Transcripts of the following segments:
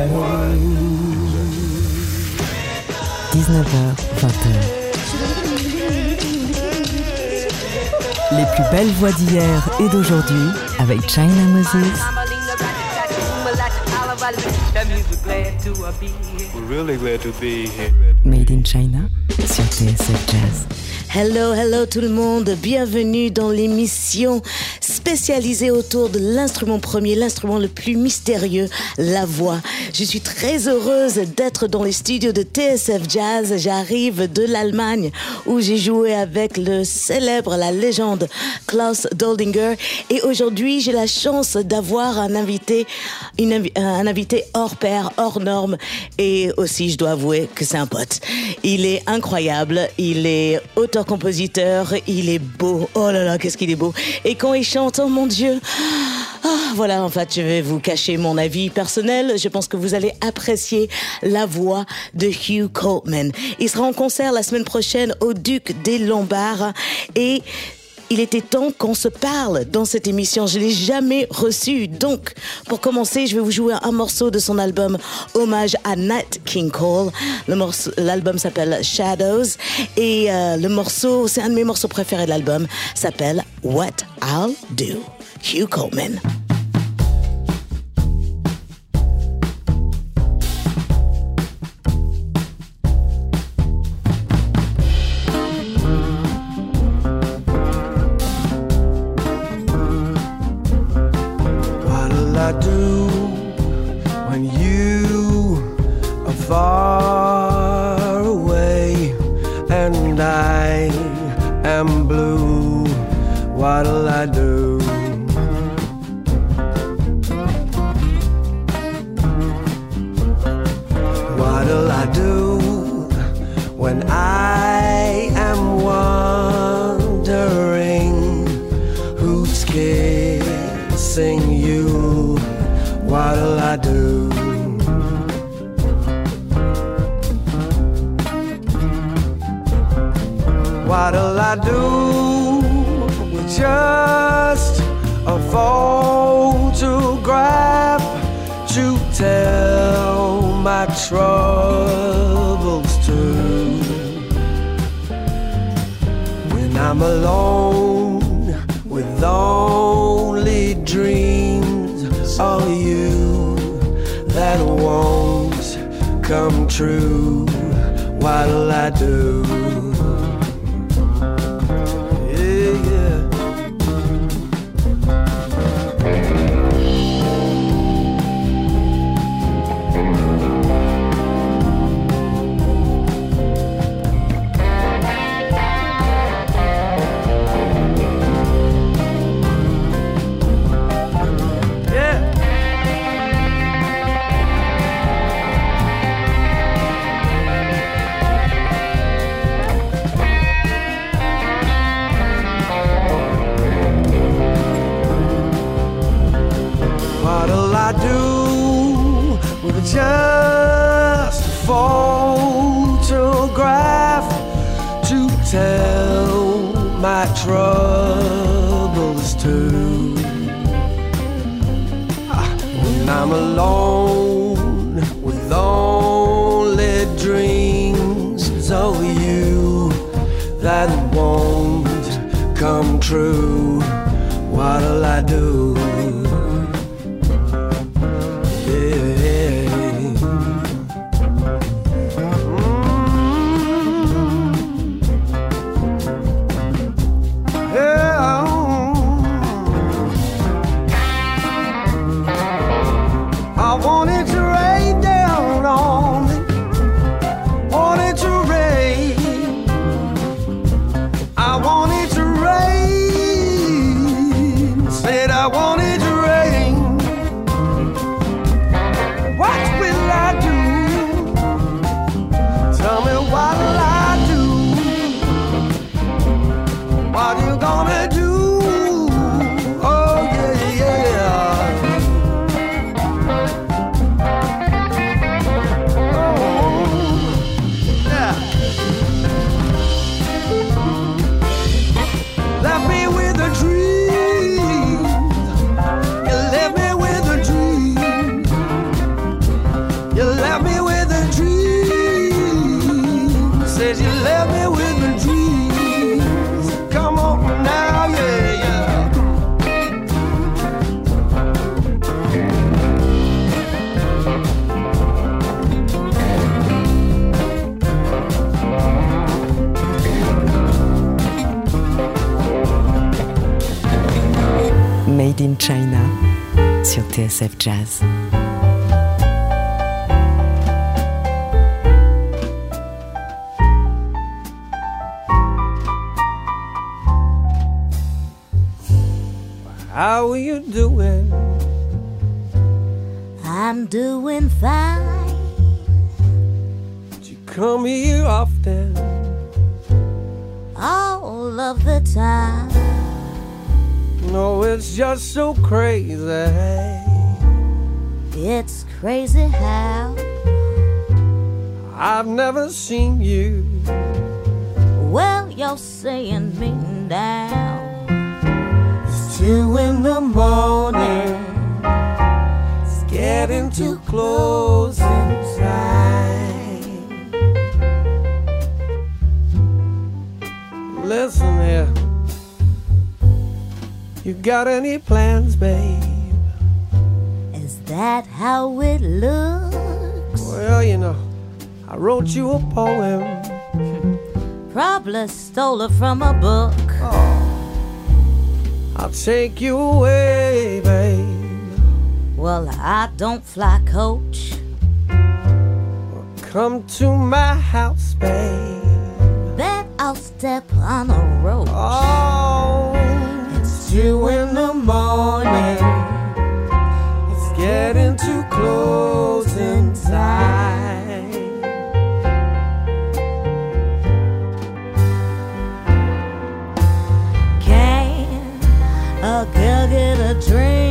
19h, 20h. Les plus belles voix d'hier et d'aujourd'hui avec China Moses. Made in China sur TSF Jazz. Hello, hello tout le monde, bienvenue dans l'émission spécialisée autour de l'instrument premier, l'instrument le plus mystérieux, la voix. Je suis très heureuse d'être dans les studios de TSF Jazz. J'arrive de l'Allemagne où j'ai joué avec le célèbre, la légende Klaus Doldinger. Et aujourd'hui, j'ai la chance d'avoir un invité, un invité hors pair, hors norme. Et aussi, je dois avouer que c'est un pote. Il est incroyable, il est auteur compositeur, il est beau. Oh là là, qu'est-ce qu'il est beau. Et quand il chante, oh mon Dieu. Ah, voilà, en fait, je vais vous cacher mon avis personnel. Je pense que vous allez apprécier la voix de Hugh Coltman. Il sera en concert la semaine prochaine au Duc des Lombards et il était temps qu'on se parle dans cette émission. Je l'ai jamais reçu. Donc, pour commencer, je vais vous jouer un morceau de son album Hommage à Nat King Cole. L'album s'appelle Shadows et euh, le morceau, c'est un de mes morceaux préférés de l'album, s'appelle What I'll Do. Hugh Coleman. what'll I do? What'll I do when I am wondering who's kissing you? What'll I do? What'll I do? photograph to tell my troubles to. When I'm alone with only dreams of you that won't come true, what'll I do? my troubles too. Ah, when I'm alone with lonely dreams of you that won't come true, what'll I do? Jazz. It's crazy how I've never seen you. well you're saying me now. It's two in the morning. It's getting too close in time. Listen here. You got any plans, babe? Is that how it looks? Well, you know, I wrote you a poem. Probably stole it from a book. Oh, I'll take you away, babe. Well, I don't fly coach. Come to my house, babe. Bet I'll step on a rope. Oh, it's two in the morning. Getting too close in time. Can a girl get a drink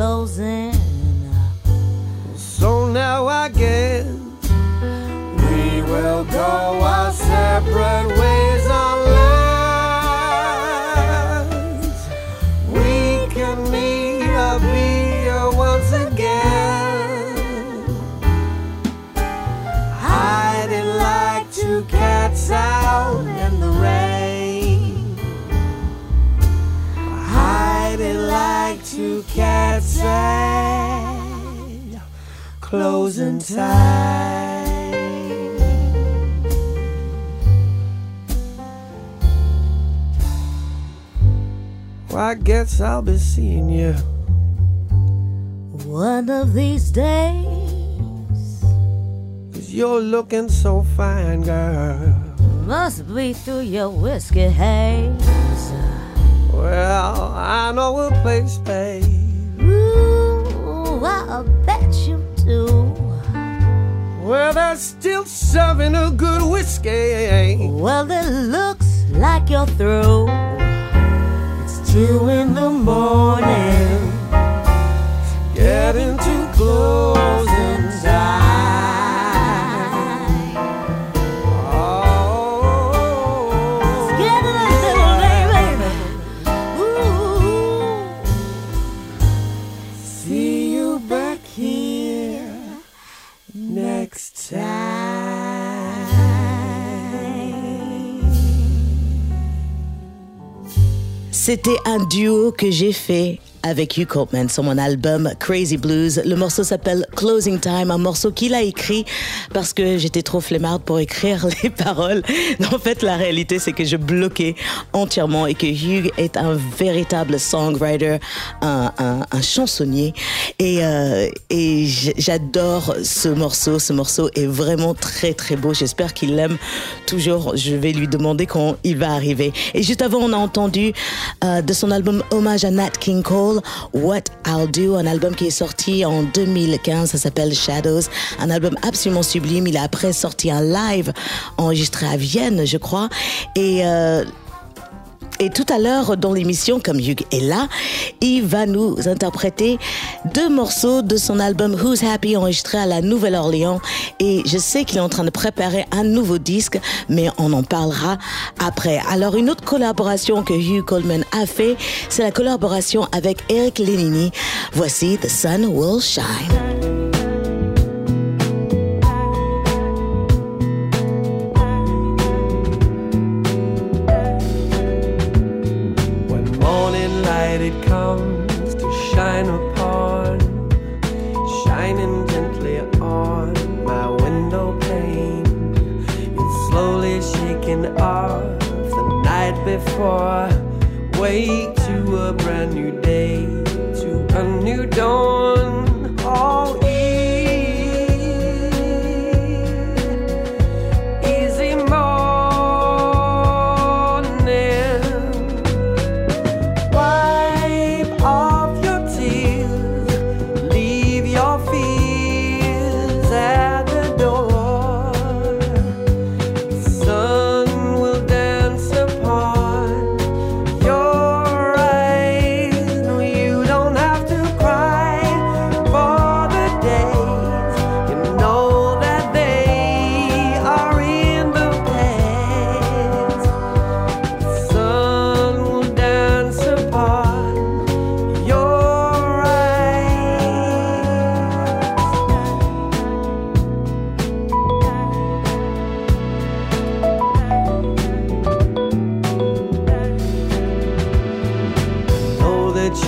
Closing. So now I guess we will go our separate Well, I'll be seeing you. One of these days, Cause you're looking so fine, girl. must be through your whiskey haze. Well, I know a place, babe. Ooh, I bet you do. Where they're still serving a good whiskey. Well, it looks like you're through. Two in the morning. Getting too close C'était un duo que j'ai fait avec Hugh Coltman sur mon album Crazy Blues. Le morceau s'appelle Closing Time, un morceau qu'il a écrit parce que j'étais trop flemmarde pour écrire les paroles. En fait, la réalité, c'est que je bloquais entièrement et que Hugh est un véritable songwriter, un, chansonnier. Et, euh, j'adore ce morceau. Ce morceau est vraiment très, très beau. J'espère qu'il l'aime toujours. Je vais lui demander quand il va arriver. Et juste avant, on a entendu euh, de son album Hommage à Nat King Cole, What I'll Do, un album qui est sorti en 2015, ça s'appelle Shadows, un album absolument sublime. Il a après sorti un live enregistré à Vienne, je crois. Et euh, Et tout à l'heure, dans l'émission, comme Hugh est là, il va nous interpréter deux morceaux de son album Who's Happy enregistré à la Nouvelle-Orléans. Et je sais qu'il est en train de préparer un nouveau disque, mais on en parlera après. Alors, une autre collaboration que Hugh Coleman a fait, c'est la collaboration avec Eric Lenini. Voici The Sun Will Shine. Wake to a brand new day, to a new dawn.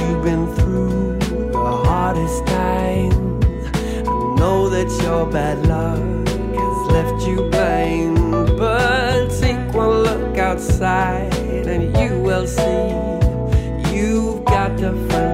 you've been through the hardest times. I know that your bad luck has left you blind, but take one look outside and you will see you've got to find.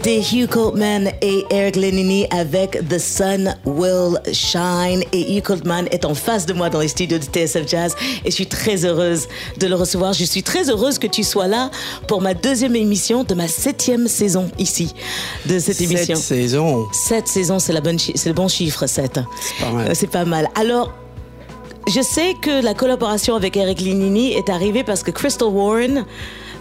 C'était Hugh Coltman et Eric Lenini avec The Sun Will Shine. Et Hugh Coltman est en face de moi dans les studios de TSF Jazz et je suis très heureuse de le recevoir. Je suis très heureuse que tu sois là pour ma deuxième émission de ma septième saison ici de cette émission. Sept saisons. Sept saisons, c'est la bonne, c'est le bon chiffre, sept. C'est pas mal. Euh, C'est pas mal. Alors. Je sais que la collaboration avec Eric Lenini est arrivée parce que Crystal Warren,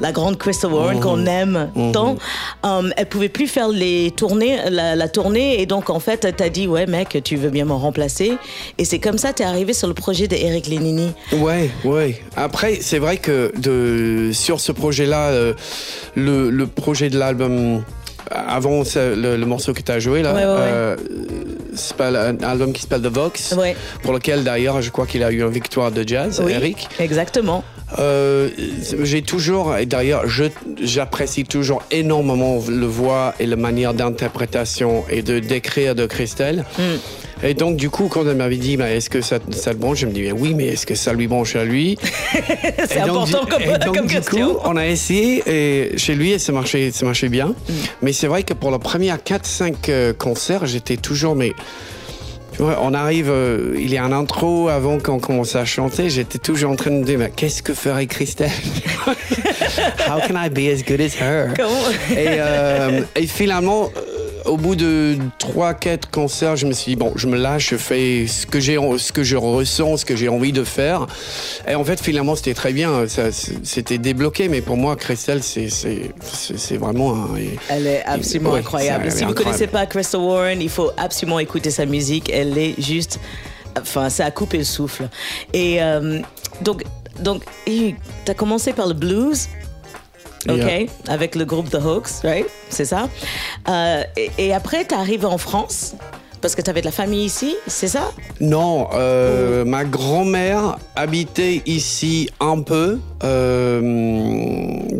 la grande Crystal Warren qu'on aime tant, euh, elle pouvait plus faire les tournées, la, la tournée, et donc en fait, t'as dit ouais mec, tu veux bien me remplacer, et c'est comme ça t'es arrivé sur le projet d'Eric Lenini. Ouais, ouais. Après, c'est vrai que de, sur ce projet-là, euh, le, le projet de l'album avant le, le morceau que tu as joué là, Ouais, ouais, ouais. euh, s'appelle- un album qui s'appelle The Vox, Ouais. pour lequel d'ailleurs je crois qu'il a eu une victoire de jazz, Oui, Eric. Exactement. Euh, j'ai toujours, et d'ailleurs, j'apprécie toujours énormément le voix et la manière d'interprétation et de d'écrire de Christelle. Et donc, du coup, quand elle m'avait dit, bah, est-ce que ça, ça te branche Je me dis, oui, mais est-ce que ça lui branche à lui? C'est important du- comme, et donc, comme du question. coup, on a essayé et chez lui et ça marchait, ça marchait bien. Mm. Mais c'est vrai que pour les premiers 4-5 euh, concerts, j'étais toujours, mais tu vois, on arrive, euh, il y a un intro avant qu'on commence à chanter, j'étais toujours en train de me dire, mais qu'est-ce que ferait Christelle How can I be as good as her? Comment- et, euh, et finalement, au bout de 3-4 concerts, je me suis dit, bon, je me lâche, je fais ce que, j'ai, ce que je ressens, ce que j'ai envie de faire. Et en fait, finalement, c'était très bien. Ça, c'était débloqué, mais pour moi, Christelle, c'est, c'est, c'est, c'est vraiment un. Elle est absolument incroyable. Si vous ne connaissez pas Crystal Warren, il faut absolument écouter sa musique. Elle est juste. Enfin, ça a coupé le souffle. Et euh, donc, donc tu as commencé par le blues? OK, avec le groupe The Hawks, right? C'est ça. Euh, et, et après, tu arrives en France parce que tu avais de la famille ici, c'est ça? Non, euh, ma grand-mère habitait ici un peu. Euh,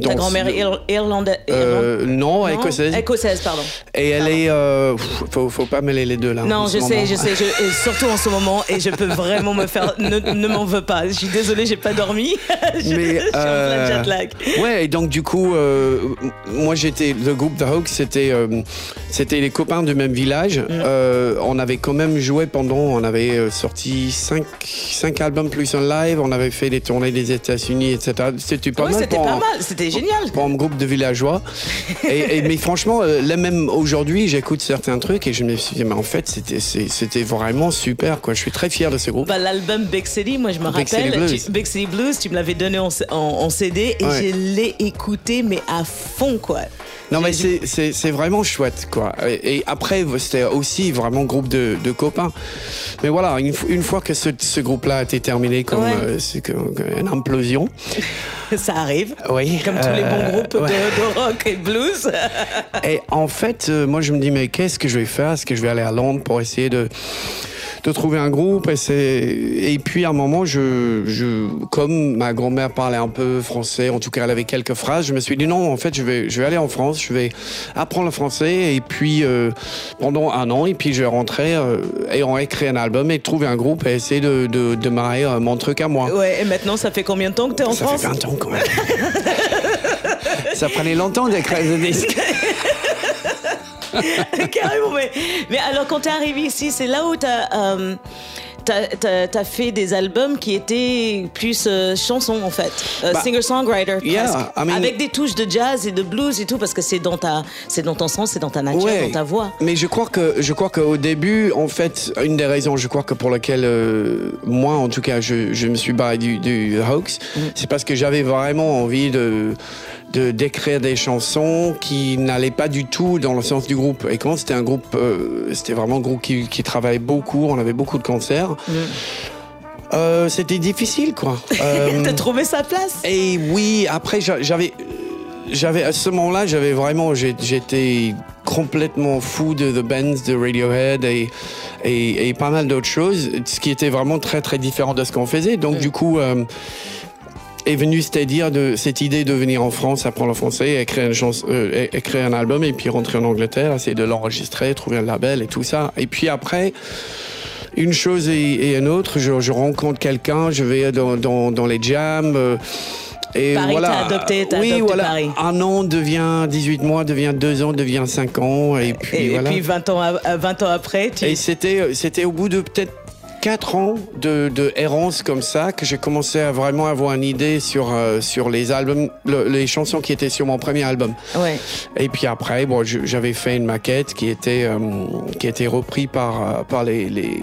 Ta dans- grand-mère ir- irlandaise. Euh, non, écossaise. Écossaise, pardon. Et elle est. euh, pff, faut, faut pas mêler les deux là. Non, je sais, moment. je sais, je- surtout en ce moment, et je peux vraiment me faire. Ne, ne m'en veux pas. Je suis désolée, j'ai pas dormi. je, Mais, je suis en plein euh, jet lag. Ouais, et donc du coup, euh, moi j'étais le groupe The Hawks, c'était euh, c'était les copains du même village. Mm. Euh, on avait quand même joué pendant, on avait euh, sorti cinq, cinq albums plus un live, on avait fait des tournées des États-Unis, etc. C'était pas Oui, mal. pour pas un- mal, c'était génial. pour un groupe de villageois. et, et- mais franchement, euh, là même aujourd'hui, j'écoute certains trucs et je me suis dit, mais en fait, c'était vraiment super. Quoi. Je suis très fier de ce groupe. Bah, L'album Big City, moi je me Big City rappelle, Blues. tu- Big City Blues, tu me l'avais donné en, en- en CD et Ouais. je l'ai écouté, mais à fond quoi. Non mais c'est- vraiment chouette quoi. Et, et après c'était aussi vraiment groupe de, de copains. Mais voilà, une, une fois que ce, ce groupe-là a été terminé comme Ouais. euh, c'est une implosion. Ça arrive. Oui. Comme tous les bons euh, groupes de, ouais. de rock et de blues. Et en fait, euh, moi je me dis mais qu'est-ce que je vais faire? Est-ce que je vais aller à Londres pour essayer de de trouver un groupe et, c'est- et puis à un moment je, je comme ma grand-mère parlait un peu français en tout cas elle avait quelques phrases je me suis dit non en fait je vais je vais aller en France je vais apprendre le français et puis euh, pendant un an et puis je vais rentrer euh, et on écrit un album et trouver un groupe et essayer de de, de marrer euh, mon truc à moi. Ouais, et maintenant ça fait combien de temps que tu es en ça France? fait 20 ans quand même. Ça prenait longtemps d'écrire ce disque Carrément, mais, mais alors quand tu es arrivé ici, c'est là où tu as, fait des albums qui étaient plus euh, chansons en fait, Euh, Bah, singer-songwriter yeah, presque. I mean- avec des touches de jazz et de blues et tout parce que c'est dans ta, dans ton sens, c'est dans ta nature, Ouais. dans ta voix. Mais je crois qu'au début, en fait, une des raisons, je crois que pour laquelle euh, moi, en tout cas, je, je me suis barré du, du Hawks, c'est parce que j'avais vraiment envie de de d'écrire des chansons qui n'allaient pas du tout dans le sens du groupe. Et quand c'était un groupe, euh, c'était vraiment un groupe qui, qui travaillait beaucoup, on avait beaucoup de concerts. Euh, c'était difficile, quoi. Euh, T'as trouvé sa place? et oui, après j'a- j'avais, j'avais à ce moment-là, j'avais vraiment, j'étais complètement fou de The Bands, de Radiohead et, et, et pas mal d'autres choses, ce qui était vraiment très très différent de ce qu'on faisait. Donc du coup. euh, est venue c'est-à-dire de cette idée de venir en France, apprendre le français, écrire, une chanson, euh, écrire un album et puis rentrer en Angleterre, essayer de l'enregistrer, trouver un label et tout ça. Et puis après, une chose et, et une autre, je, je rencontre quelqu'un, je vais dans, dans, dans les jams. euh, et Paris voilà. adopté, oui, adopté voilà. Paris. Un an devient 18 mois, devient 2 ans, devient 5 ans. Et puis et, et voilà. puis 20 ans, à- à 20 ans après, tu... Et c'était, c'était au bout de peut-être 4 ans de, de errance comme ça que j'ai commencé à vraiment avoir une idée sur, euh, sur les albums, le- les chansons qui étaient sur mon premier album. Ouais. Et puis après, bon, j'avais fait une maquette qui était, euh, qui a été reprise par, euh, par les, les-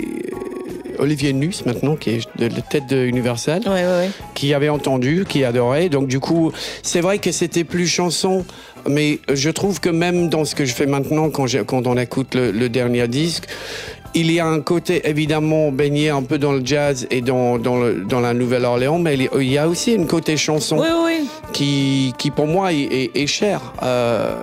Olivier Nuss maintenant, qui est de la tête de Universal Ouais, ouais, ouais. qui avait entendu, qui adorait. Donc du coup, c'est vrai que c'était plus chanson, mais je trouve que même dans ce que je fais maintenant, quand, quand on écoute le, le dernier disque, il y a un côté évidemment baigné un peu dans le jazz et dans, dans, le- dans la Nouvelle-Orléans, mais il y- a aussi une côté chanson Oui, oui, oui. qui, qui pour moi est, est- est cher. Euh,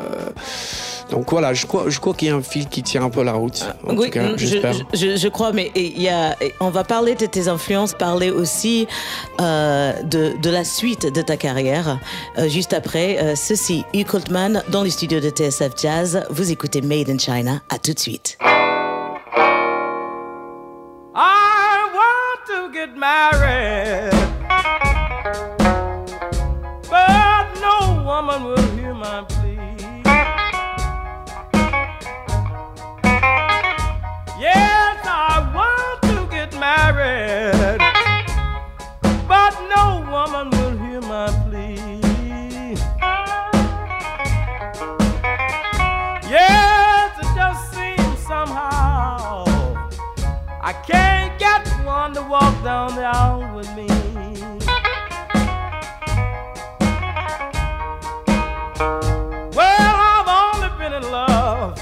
Donc voilà, je crois, je crois qu'il y a un fil qui tient un peu la route. En oui, tout cas, je, j'espère. je- je crois, mais il y a, on va parler de tes influences, parler aussi euh, de, de la suite de ta carrière. Euh, juste après, ceci, Hugh Coltman dans les studios de TSF Jazz. Vous écoutez Made in China. À tout de suite. Can't get one to walk down the aisle with me. Well, I've only been in love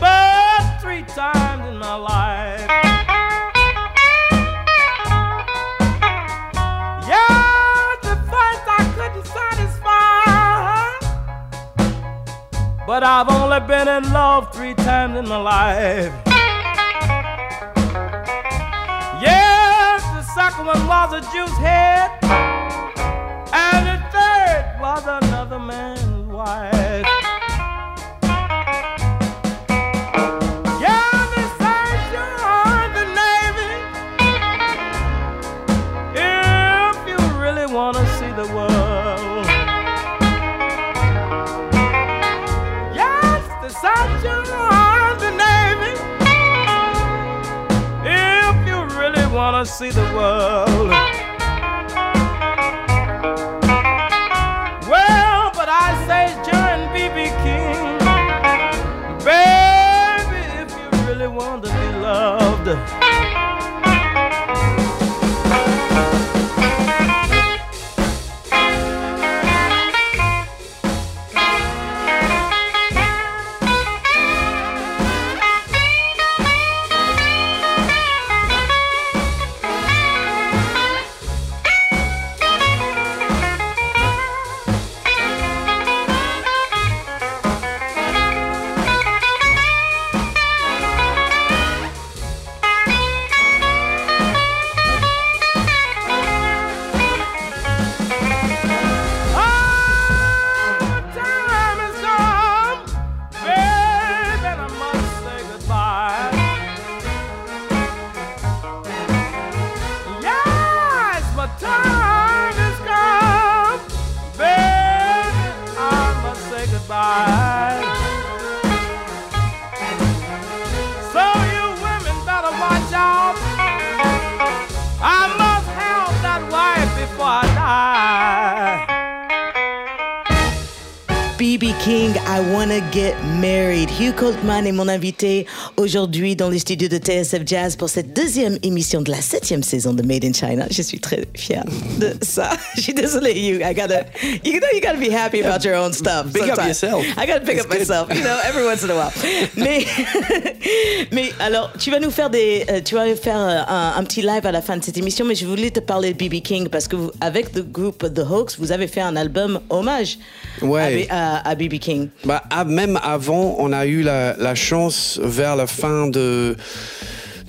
but three times in my life. Yeah, the first I couldn't satisfy. But I've only been in love three times in my life. The second one was a juice head, see the world. Well, but I say join BB King. Baby, if you really want to be loved. he Coltman est mon invité aujourd'hui dans les studios de TSF Jazz pour cette deuxième émission de la septième saison de Made in China. Je suis très fière de ça. Je suis désolée, Hugh. I gotta, you know, you gotta be happy about your own stuff. Big up yourself. I gotta pick That's up myself, you know, every once in a while. Mais, mais alors, tu vas nous faire des, euh, tu vas faire euh, un, un petit live à la fin de cette émission, mais je voulais te parler de BB King parce que vous, avec le groupe The Hawks, vous avez fait un album hommage Ouais. à, à- à BB King. Bah, ah, même avant, on a eu la, la chance vers la fin de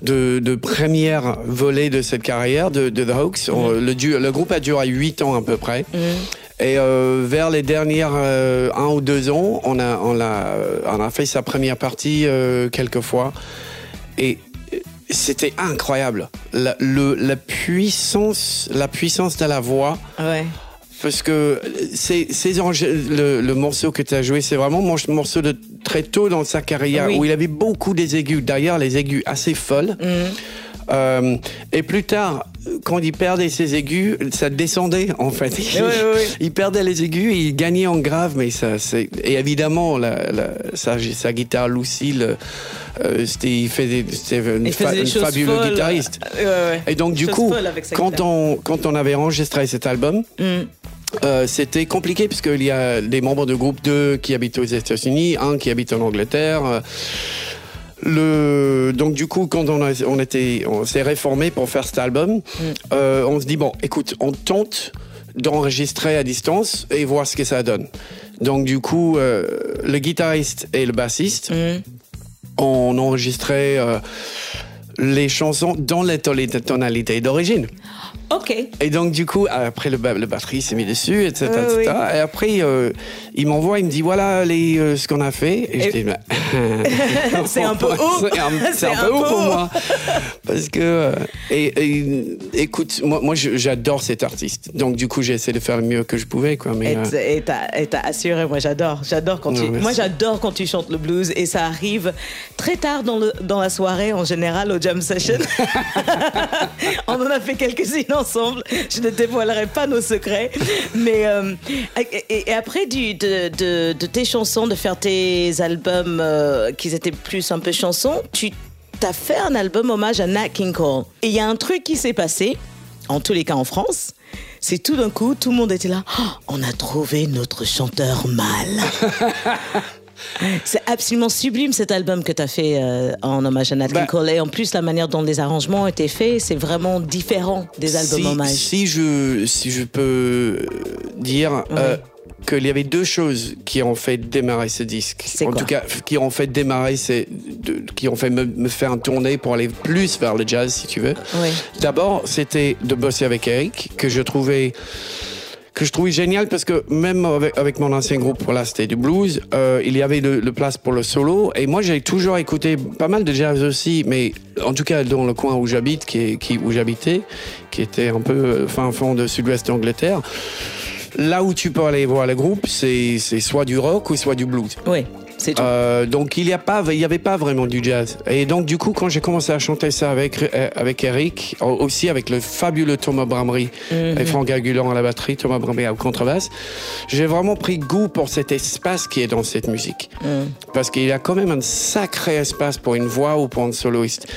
de, de première volée de cette carrière de, de The Hawks. On- le, du- le groupe a duré 8 ans à peu près. Et euh, vers les dernières euh, un ou deux ans, on a, on, a, on a fait sa première partie euh, quelques fois. Et euh, c'était incroyable. La, le- la, puissance, la puissance de la voix. Ouais. Parce que c'est le, le morceau que tu as joué, c'est vraiment mon morceau de très tôt dans sa carrière Oui. où il avait beaucoup des aigus. D'ailleurs, les aigus assez folles. Euh, et plus tard, quand il perdait ses aigus, ça descendait en fait. oui, oui. Il perdait les aigus et il gagnait en grave, mais ça, c'est et évidemment la, la- sa, sa guitare Lucille, euh, c'était il faisait c'était Il fa- faisait choses fabuleux folles. guitariste. Ouais, ouais. Et donc du coup, quand on quand on avait enregistré cet album. Euh, c'était compliqué parce qu'il y a des membres de groupe 2 qui habitent aux États-Unis, un qui habite en Angleterre. euh, Le, donc du coup, quand on, a- on était, on s'est réformé pour faire cet album, euh, on se dit bon, écoute, on tente d'enregistrer à distance et voir ce que ça donne. Donc du coup, euh, le guitariste et le bassiste ont enregistré euh, les chansons dans les tonalités d'origine. Ok. Et donc, du coup, après, le, le batterie s'est mis dessus, etc. Etc. Et après, euh, il m'envoie, il me dit voilà les, euh, ce qu'on a fait. Et, je dis bah, C'est un peu haut. C'est un, c'est un peu haut pour moi. Parce que. euh, et, et, écoute, moi, moi j'adore cet artiste. Donc, du coup, j'ai essayé de faire le mieux que je pouvais. Quoi, mais, Et t'as et t'as assuré, moi j'adore, j'adore quand Non, tu, merci. moi j'adore quand tu chantes le blues et ça arrive très tard dans le dans la soirée en général au jam session. On en a fait quelques-unes ensemble. Je ne dévoilerai pas nos secrets, mais euh, et, après du de tes chansons, de faire tes albums euh, qui étaient plus un peu chansons, tu t'as fait un album hommage à Nat King Cole. Et il y a un truc qui s'est passé, en tous les cas en France, c'est tout d'un coup, tout le monde était là. Oh, on a trouvé notre chanteur mâle. c'est absolument sublime cet album que tu as fait euh, en hommage à Nat Bah- King Cole. Et en plus, la manière dont les arrangements ont été faits, c'est vraiment différent des albums si, hommage. si je, si je peux dire euh, qu'il y avait deux choses qui ont fait démarrer ce disque. En tout cas, qui ont fait démarrer, de- qui ont fait me, me faire tourner pour aller plus vers le jazz, si tu veux. Oui. D'abord, c'était de bosser avec Eric, que je trouvais que je trouvais génial parce que même avec, mon ancien groupe, voilà, c'était du blues, euh, il y avait le place pour le solo. Et moi, j'ai toujours écouté pas mal de jazz aussi, mais en tout cas dans le coin où j'habite, qui, où j'habitais, qui était un peu euh, fin fond de sud-ouest d'Angleterre. Là où tu peux aller voir le groupe, c'est soit du rock ou soit du blues. Oui, c'est tout. Euh, donc il n'y il y avait pas vraiment du jazz. Et donc du coup, quand j'ai commencé à chanter ça avec euh, avec Eric, au- aussi avec le fabuleux Thomas Bramery et Franck Aguilan à la batterie, Thomas Bramery à la contrebasse, j'ai vraiment pris goût pour cet espace qui est dans cette musique, parce qu'il y a quand même un sacré espace pour une voix ou pour un soloiste.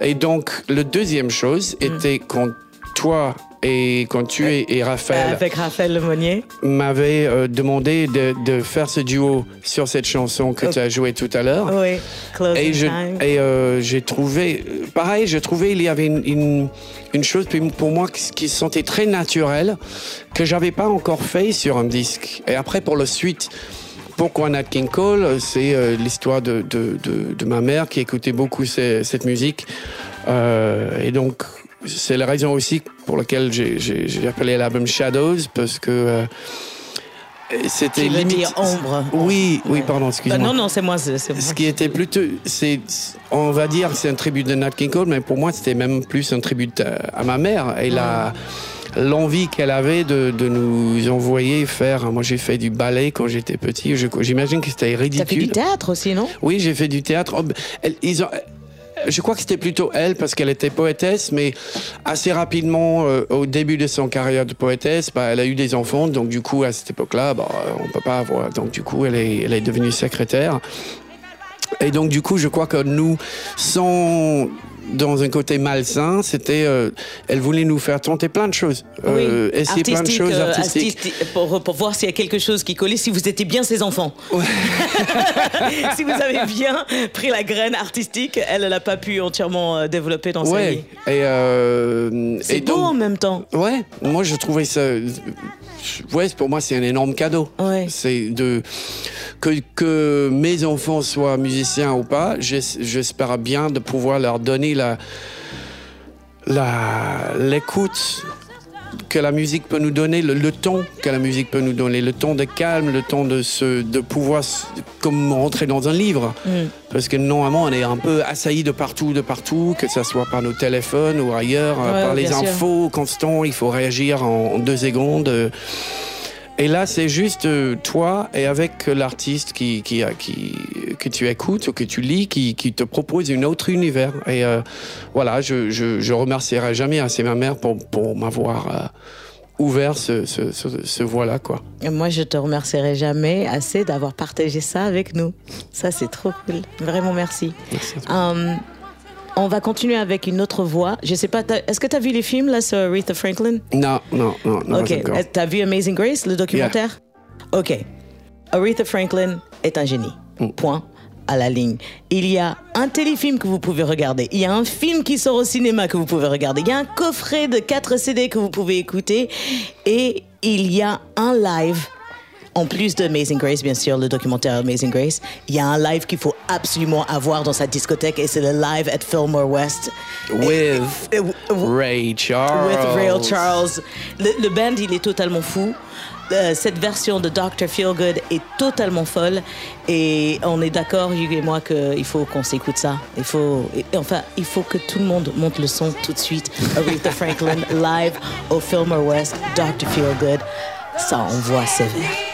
Et donc le deuxième chose était quand toi et quand tu et, et Raphaël Avec Raphaël Lemonnier. m'avait euh, demandé de, de faire ce duo sur cette chanson que tu as jouée tout à l'heure. Oui, Closing Et je- Time. et, euh, j'ai trouvé, euh, pareil, j'ai trouvé il y avait une, une, une chose pour moi qui, se sentait très naturelle, que j'avais pas encore fait sur un disque. Et après pour le suite, pourquoi Nat King Cole C'est euh, l'histoire de, de, de, ma mère qui écoutait beaucoup ce- cette musique. Euh, et donc, c'est la raison aussi pour laquelle j'ai- appelé l'album Shadows, parce que euh, c'était limite. ombre. Oui, oui, pardon, Bah, excuse-moi. non, non, c'est moi. Moi. Ce qui était plutôt, c'est, on va dire, que c'est un tribut de Nat King Cole, mais pour moi, c'était même plus un tribut à, à ma mère et la l'envie qu'elle avait de, de nous envoyer faire. Moi, j'ai fait du ballet quand j'étais petit. J'imagine que c'était T'as fait du ridicule. théâtre aussi, non? Oui, j'ai fait du théâtre. Oh, elle- ils ont- je crois que c'était plutôt elle parce qu'elle était poétesse, mais assez rapidement, euh, au début de son carrière de poétesse, bah, elle a eu des enfants, donc du coup, à cette époque-là, bah, on peut pas avoir. Donc du coup, elle est, elle est devenue secrétaire. Et donc du coup, je crois que nous, sans dans un côté malsain, c'était, euh, elle voulait nous faire tenter plein de choses, euh, essayer plein de choses euh, artistiques. artistique, pour, pour voir s'il y a quelque chose qui collait, si vous étiez bien ses enfants. si vous avez bien pris la graine artistique, elle n'a pas pu entièrement développer dans sa Ouais. vie. Et, euh, C'est et beau donc- en même temps. Ouais, moi je trouvais ça. Ouais, pour moi c'est un énorme cadeau. Ouais. C'est de que, que mes enfants soient musiciens ou pas, j'es- j'espère bien de pouvoir leur donner la la l'écoute que la musique peut nous donner, le, le ton que la musique peut nous donner, le ton de calme, le ton de se, de pouvoir comme rentrer dans un livre. Parce que normalement, on est un peu assailli de partout, de partout, que ce soit par nos téléphones ou ailleurs, euh, Ouais, par les bien sûr. infos constants, il faut réagir en, en deux secondes. Euh. Et là, c'est juste euh, toi et avec l'artiste qui, qui, qui, que tu écoutes ou que tu lis qui, qui te propose un autre univers. Et euh, voilà, je, je, je remercierai jamais assez ma mère pour, pour m'avoir euh, ouvert ce, ce, ce, ce voie-là, quoi. Et moi, je te remercierai jamais assez d'avoir partagé ça avec nous. Ça, c'est trop cool. Vraiment, merci. Merci à toi. Hum, on va continuer avec une autre voix. Je sais pas, est-ce que tu as vu les films là sur Aretha Franklin? Non, non, non. non ok, euh, tu as vu Amazing Grace, le documentaire? Ok. Aretha Franklin est un génie. Point à la ligne. Il y a un téléfilm que vous pouvez regarder. Il y a un film qui sort au cinéma que vous pouvez regarder. Il y a un coffret de 4 CD que vous pouvez écouter. Et il y a un live en plus de Amazing Grace, bien sûr, le documentaire Amazing Grace, il y a un live qu'il faut absolument avoir dans sa discothèque et c'est le live at Fillmore West. With Ray Charles. With Ray Charles. Le, band, il est totalement fou euh, cette version de Dr. Feelgood est totalement folle et on est d'accord, Hugues et moi, qu'il faut qu'on s'écoute ça. Il faut, enfin, il faut que tout le monde monte le son tout de suite. Aretha Franklin live au Fillmore West, Dr. Feelgood. Ça envoie sévère.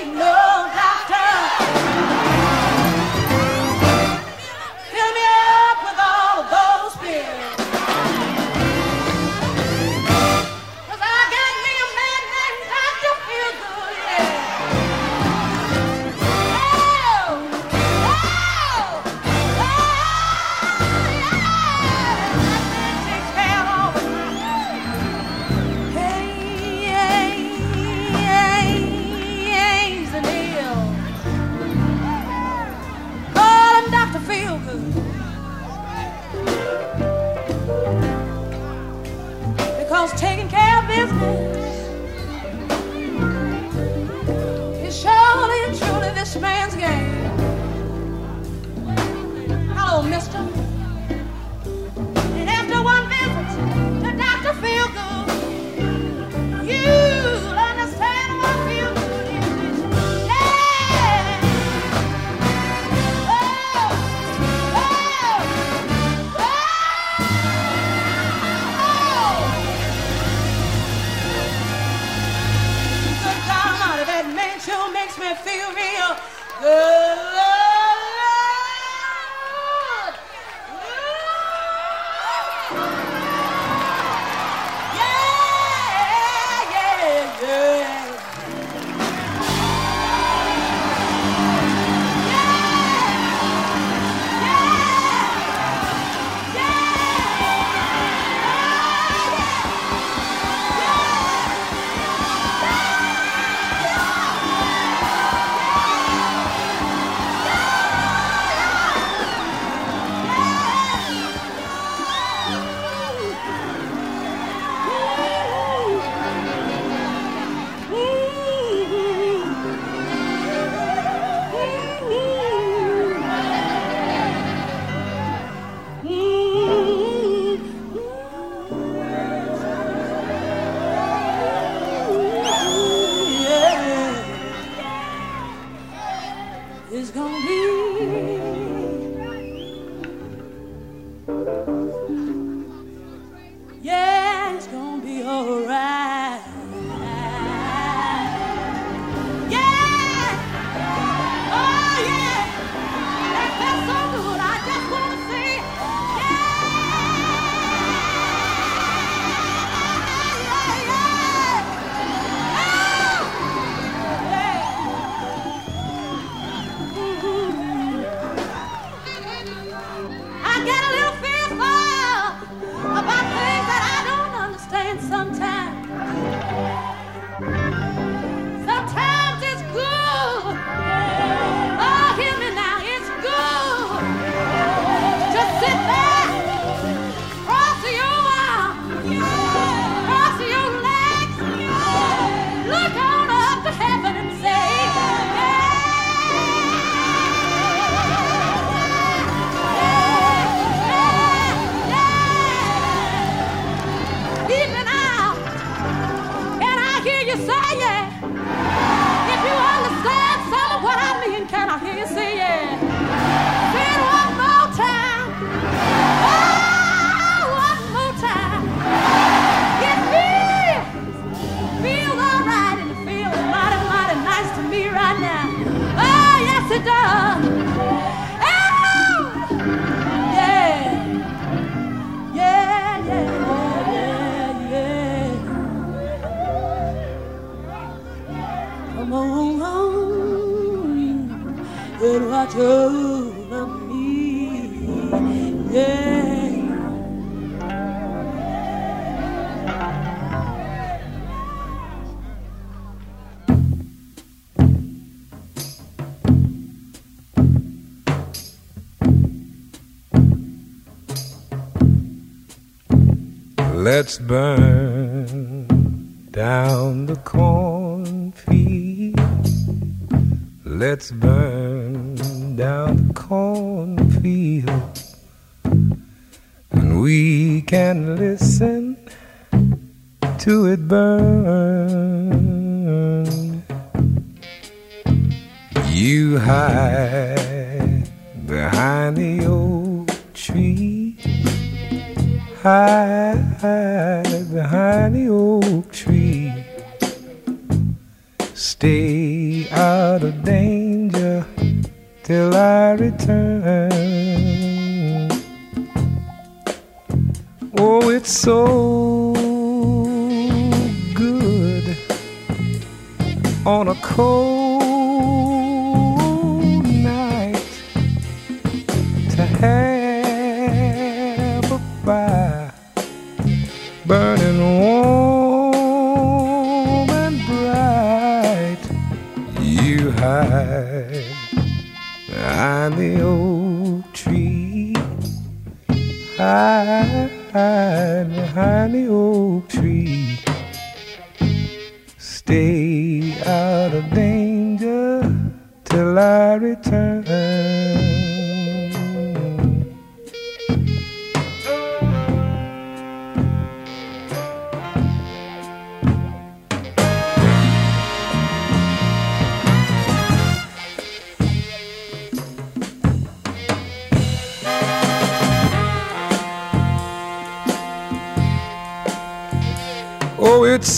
Burn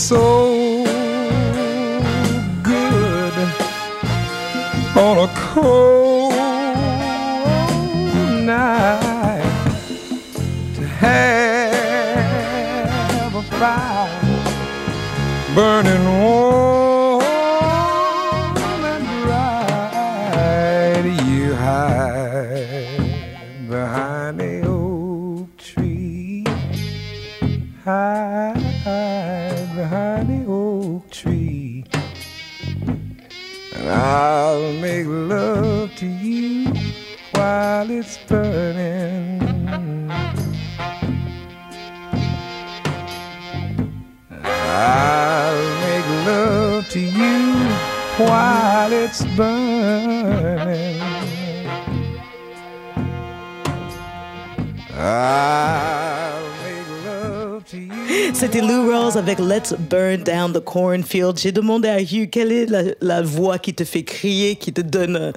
so Burn Down the Cornfield. J'ai demandé à Hugh quelle est la, la voix qui te fait crier, qui te donne euh,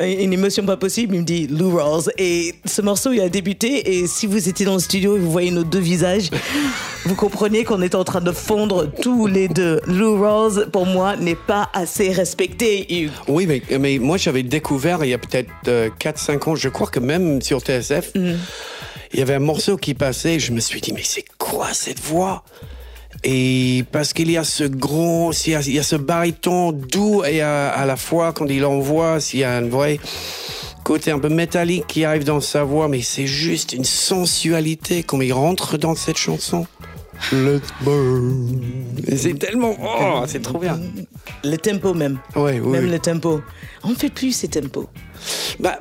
une émotion pas possible? Il me dit Lou Rawls. Et ce morceau, il a débuté. Et si vous étiez dans le studio et vous voyez nos deux visages, vous comprenez qu'on est en train de fondre tous les deux. Lou Rawls, pour moi, n'est pas assez respecté, Hugh. Oui, mais, mais moi j'avais découvert il y a peut-être 4-5 ans, je crois que même sur TSF, il y avait un morceau qui passait, je me suis dit, mais c'est quoi cette voix? Et parce qu'il y a ce gros, il y a, il y a ce baryton doux et à, à la fois quand il envoie, s'il y a un vrai côté un peu métallique qui arrive dans sa voix, mais c'est juste une sensualité quand il rentre dans cette chanson. Let's burn. C'est tellement, oh, c'est trop bien. Le tempo même. Ouais, oui, Même oui. le tempo. On ne fait plus ces tempos. Bah,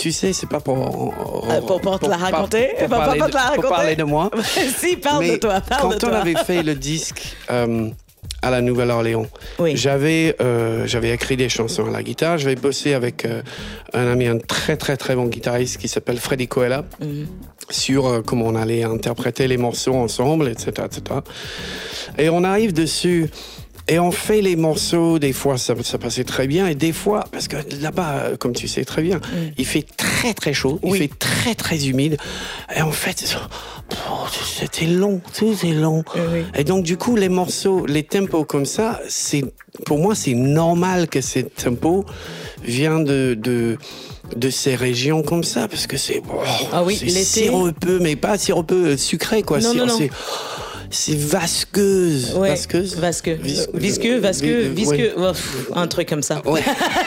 tu sais, c'est pas pour. Euh, pour- pour te la raconter Pour, Pour- parler, de, la pour raconter parler de moi. si, parle de toi, parle quand de on toi. avait fait le disque euh, à la Nouvelle-Orléans, Oui. j'avais euh, j'avais écrit des chansons à la guitare. J'avais bossé avec euh, un ami, un très très très bon guitariste qui s'appelle Freddy Coella Mhm. sur euh, comment on allait interpréter les morceaux ensemble, etc., etc. Et on arrive dessus. Et on fait les morceaux, des fois ça, ça passait très bien, et des fois, parce que là-bas, euh, comme tu sais très bien, il fait très très chaud, il fait très très humide, et en fait, c'était long, tout est long. oui. Et donc du coup, les morceaux, les tempos comme ça, c'est pour moi c'est normal que ces tempos viennent de, de de ces régions comme ça, parce que c'est oh, Ah oui, sirupeux, mais pas sirupeux sucré quoi. Non, C'est- non, non. C'est- vasqueuse. Ouais, Vasqueuse Vasqueux. Vis- Visqueux, vasqueux, visqueux. ouais. Un truc comme ça. Ouais.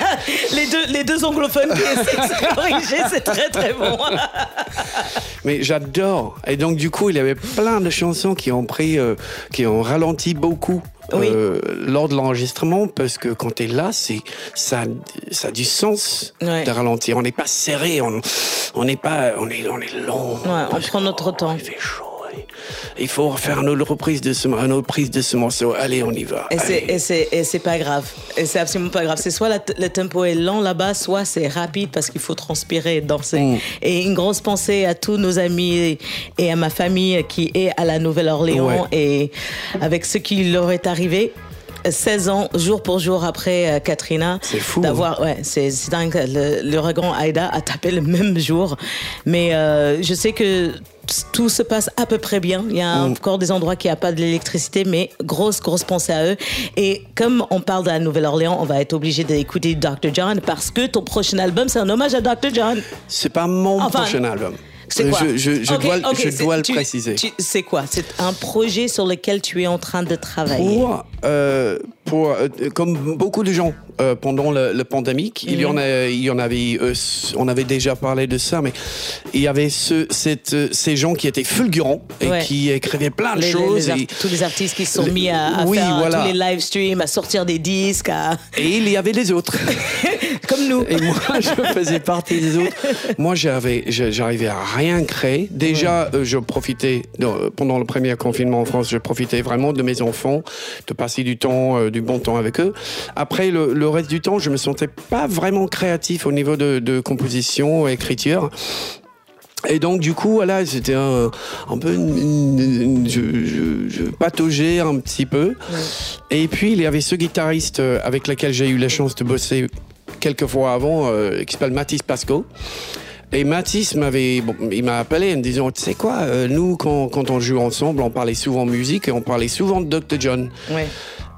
les, deux, les deux anglophones qui essaient de se corriger, c'est très très bon. Mais j'adore. Et donc, du coup, il y avait plein de chansons qui ont pris, euh, qui ont ralenti beaucoup. Oui. euh, lors de l'enregistrement parce que quand tu es là c'est ça ça a du sens Ouais. de ralentir on n'est pas serré on on n'est pas on est on est long Ouais, on prend notre temps. il fait chaud il faut refaire une autre reprise de ce, une autre prise de ce morceau. Allez, on y va. Et c'est, Allez. et c'est, et c'est pas grave. Et c'est absolument pas grave. C'est soit la- le tempo est lent là-bas, soit c'est rapide parce qu'il faut transpirer et danser. Mm. Et une grosse pensée à tous nos amis et, et à ma famille qui est à la Nouvelle-Orléans Ouais. et avec ce qui leur est arrivé. 16 ans, jour pour jour après euh, Katrina. C'est fou, D'avoir, ouais, c'est, dingue. L'ouragan Aïda a tapé le même jour. Mais euh, je sais que tout se passe à peu près bien. Il y a Mm. encore des endroits qui n'ont pas de l'électricité, mais grosse, grosse pensée à eux. Et comme on parle de la Nouvelle-Orléans, on va être obligé d'écouter Dr. John parce que ton prochain album, c'est un hommage à Dr. John. C'est pas mon Enfin, prochain album. C'est quoi Je, je- je Ok, dois, je le tu- préciser. C'est quoi? C'est un projet sur lequel tu es en train de travailler. Pour, euh, pour euh, comme beaucoup de gens euh, pendant le, le pandémique, il y en a, il y en avait, on avait déjà parlé de ça, mais il y avait ce, cette, ces gens qui étaient fulgurants et Ouais. qui écrivaient plein de Les- choses. les art- et, tous les artistes qui se sont mis à, à oui, faire voilà. tous les live streams, à sortir des disques, à- et il y avait les autres. comme nous. Et moi, je faisais partie des autres. Moi, j'arrivais à rien créer. Déjà, euh, je profitais, de- pendant le premier confinement en France, je profitais vraiment de mes enfants, de passer du temps, euh, du bon temps avec eux. Après, le, le reste du temps, je me sentais pas vraiment créatif au niveau de, de composition, écriture. Et donc du coup, voilà, c'était un, un peu, une- une- une- je, pataugeais un petit peu. Et puis il y avait ce guitariste euh, avec lequel j'ai eu la chance de bosser quelques fois avant, euh, qui s'appelle Mathis Pasco. Et Mathis m'avait, bon, il m'a appelé en me disant, tu sais quoi, euh, nous quand, quand on joue ensemble, on parlait souvent musique et on parlait souvent de Dr John. Ouais.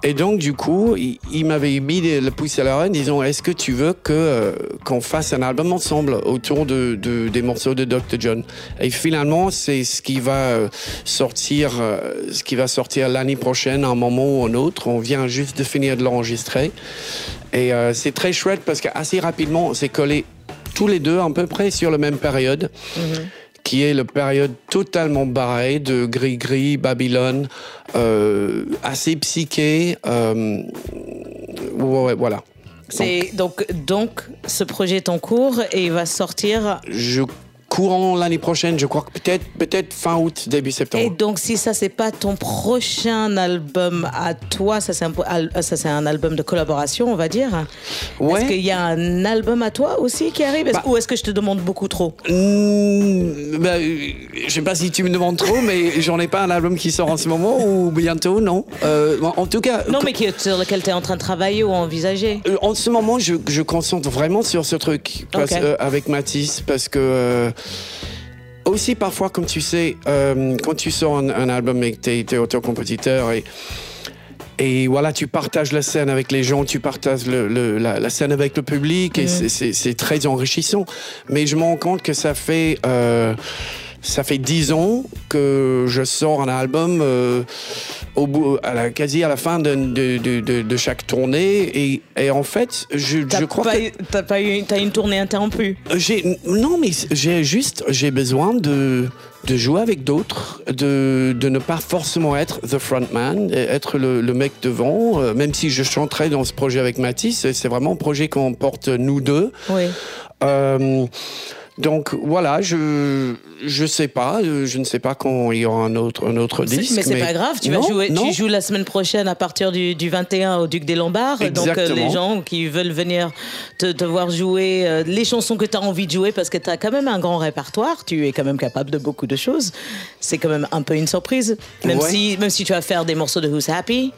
Et donc, du coup, il, il m'avait mis le pouce à l'oreille en disant Est-ce que tu veux que euh, qu'on fasse un album ensemble autour de, de- des morceaux de Dr. John? Et finalement, c'est ce qui va euh, sortir, euh, ce qui va sortir l'année prochaine, à un moment ou un autre. On vient juste de finir de l'enregistrer. Et euh, c'est très chouette parce qu'assez rapidement, on s'est collés tous les deux à peu près sur la même période qui est la période totalement barrée de gris-gris, Babylone, euh, assez psyché. euh, ouais, voilà. C'est donc donc ce projet est en cours et il va sortir. Je courant l'année prochaine, je crois que peut-être peut-être fin août, début Et septembre. donc si ça c'est pas ton prochain album à toi, ça c'est un ça c'est un album de collaboration, on va dire. Ouais. Est-ce qu'il y a un album à toi aussi qui arrive? Bah- ou est-ce que je te demande beaucoup trop? Mmh, bah, je sais pas si tu me demandes trop, mais j'en ai pas un album qui sort en ce moment ou bientôt, non. Euh, en tout cas, Non, mais qui, sur lequel tu es en train de travailler ou envisager. Euh, En ce moment, je, je concentre vraiment sur ce truc parce- euh, avec Matisse parce que euh, aussi parfois, comme tu sais, euh, quand tu sors un, un album et que t'es es auteur-compositeur et et voilà, tu partages la scène avec les gens, tu partages le- le- la, la scène avec le public, et c'est très enrichissant. Mais je me rends compte que ça fait euh, ça fait dix ans que je sors un album euh, au bout, à la, quasi à la fin de, de, de- de- de chaque tournée, et, et en fait, je, crois pas, que t'as pas eu, t'as une tournée interrompue. j'ai non mais j'ai juste j'ai besoin de de jouer avec d'autres, de, de ne pas forcément être the frontman, être le, le mec devant, euh, même si je chanterai dans ce projet avec Mathis, c'est vraiment un projet qu'on porte nous deux. Oui. Euh, donc voilà, je je sais pas, euh, je ne sais pas quand il y aura un autre un autre disque. mais c'est pas grave, tu vas jouer, non. tu joues la semaine prochaine à partir du, du 21 au Duc des Lombards. Donc euh, les gens qui veulent venir te, te voir jouer euh, les chansons que tu as envie de jouer parce que tu as quand même un grand répertoire, tu es quand même capable de beaucoup de choses. C'est quand même un peu une surprise. Même Ouais. si même si tu vas faire des morceaux de Who's Happy,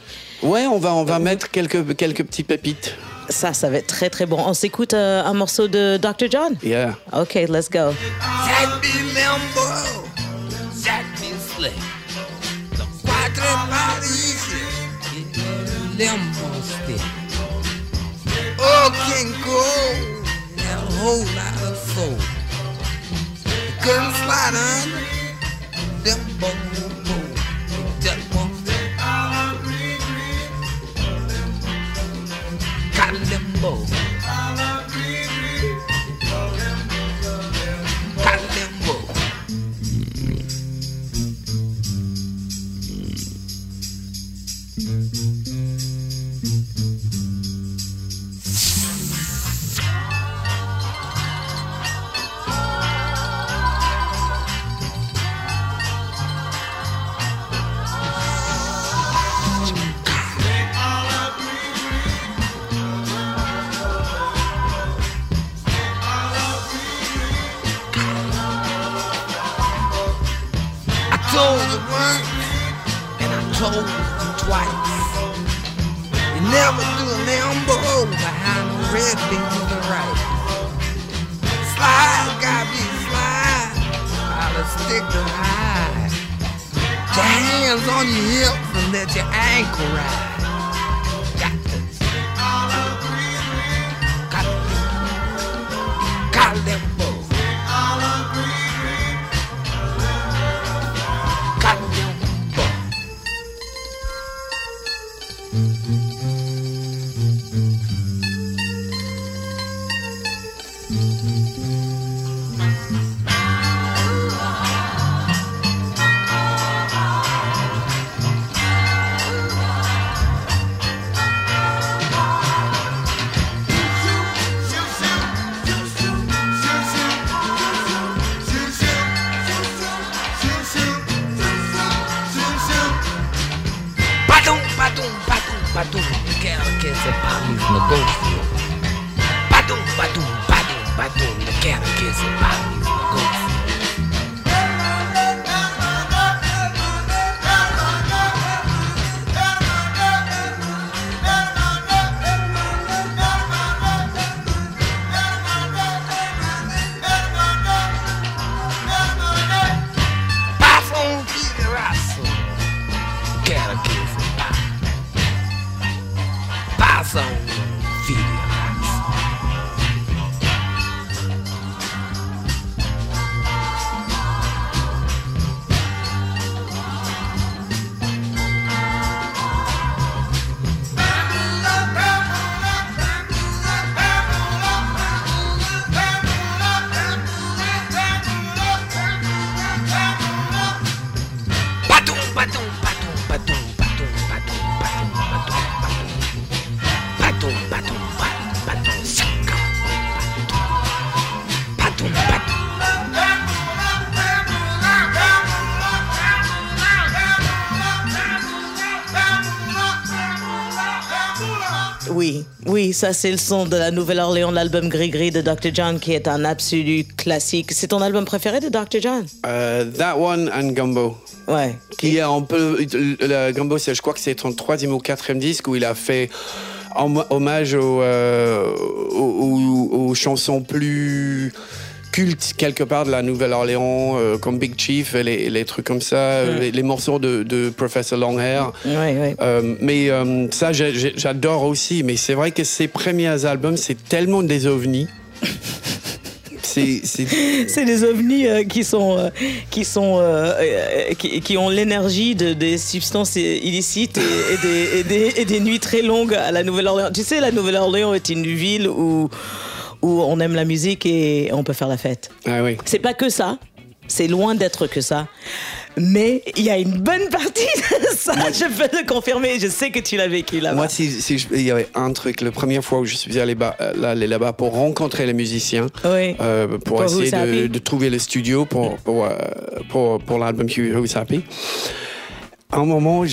Ouais, on va on va mettre quelques quelques petits pépites. Ça ça va être très très bon. On s'écoute euh, un morceau de Dr John? Yeah. OK, let's go. Jack be limbo, Jack be slick. The quadrant body easy, limbo stick. Oh, King Cole, had a whole lot of soul. Couldn't slide on limbo, just one. Oh. Ça c'est le son de la Nouvelle-Orléans, l'album Gris Gris de Dr. John, qui est un absolu classique. C'est ton album préféré de Dr. John? Euh, that one and Gumbo. Ouais. Qui est un peu. Le, Gumbo, je crois que c'est son troisième ou quatrième disque où il a fait hom- hommage aux, euh, aux, aux- aux chansons plus cultes quelque part de la Nouvelle-Orléans, euh, comme Big Chief et les, les trucs comme ça, les, les morceaux de, de Professor Longhair. Ouais. Euh, mais euh, ça, j'adore aussi. Mais c'est vrai que ses premiers albums, c'est tellement des ovnis. c'est, des ovnis euh, qui sont, euh, qui, sont euh, euh, qui, qui ont l'énergie de, des substances illicites et, et des, et, des, et des nuits très longues à la Nouvelle-Orléans. Tu sais, la Nouvelle-Orléans est une ville où, où on aime la musique et on peut faire la fête. Ah oui. C'est pas que ça. C'est loin d'être que ça. Mais il y a une bonne partie de ça. Je peux le confirmer. Je sais que tu l'as vécu là-bas. Moi, si, si je- il y avait un truc, la première fois où je suis allé euh, là- là-bas pour rencontrer les musiciens, Oui. euh, pour, Pour essayer de trouver le studio pour, pour, euh, pour, pour l'album Who's Happy. À un moment,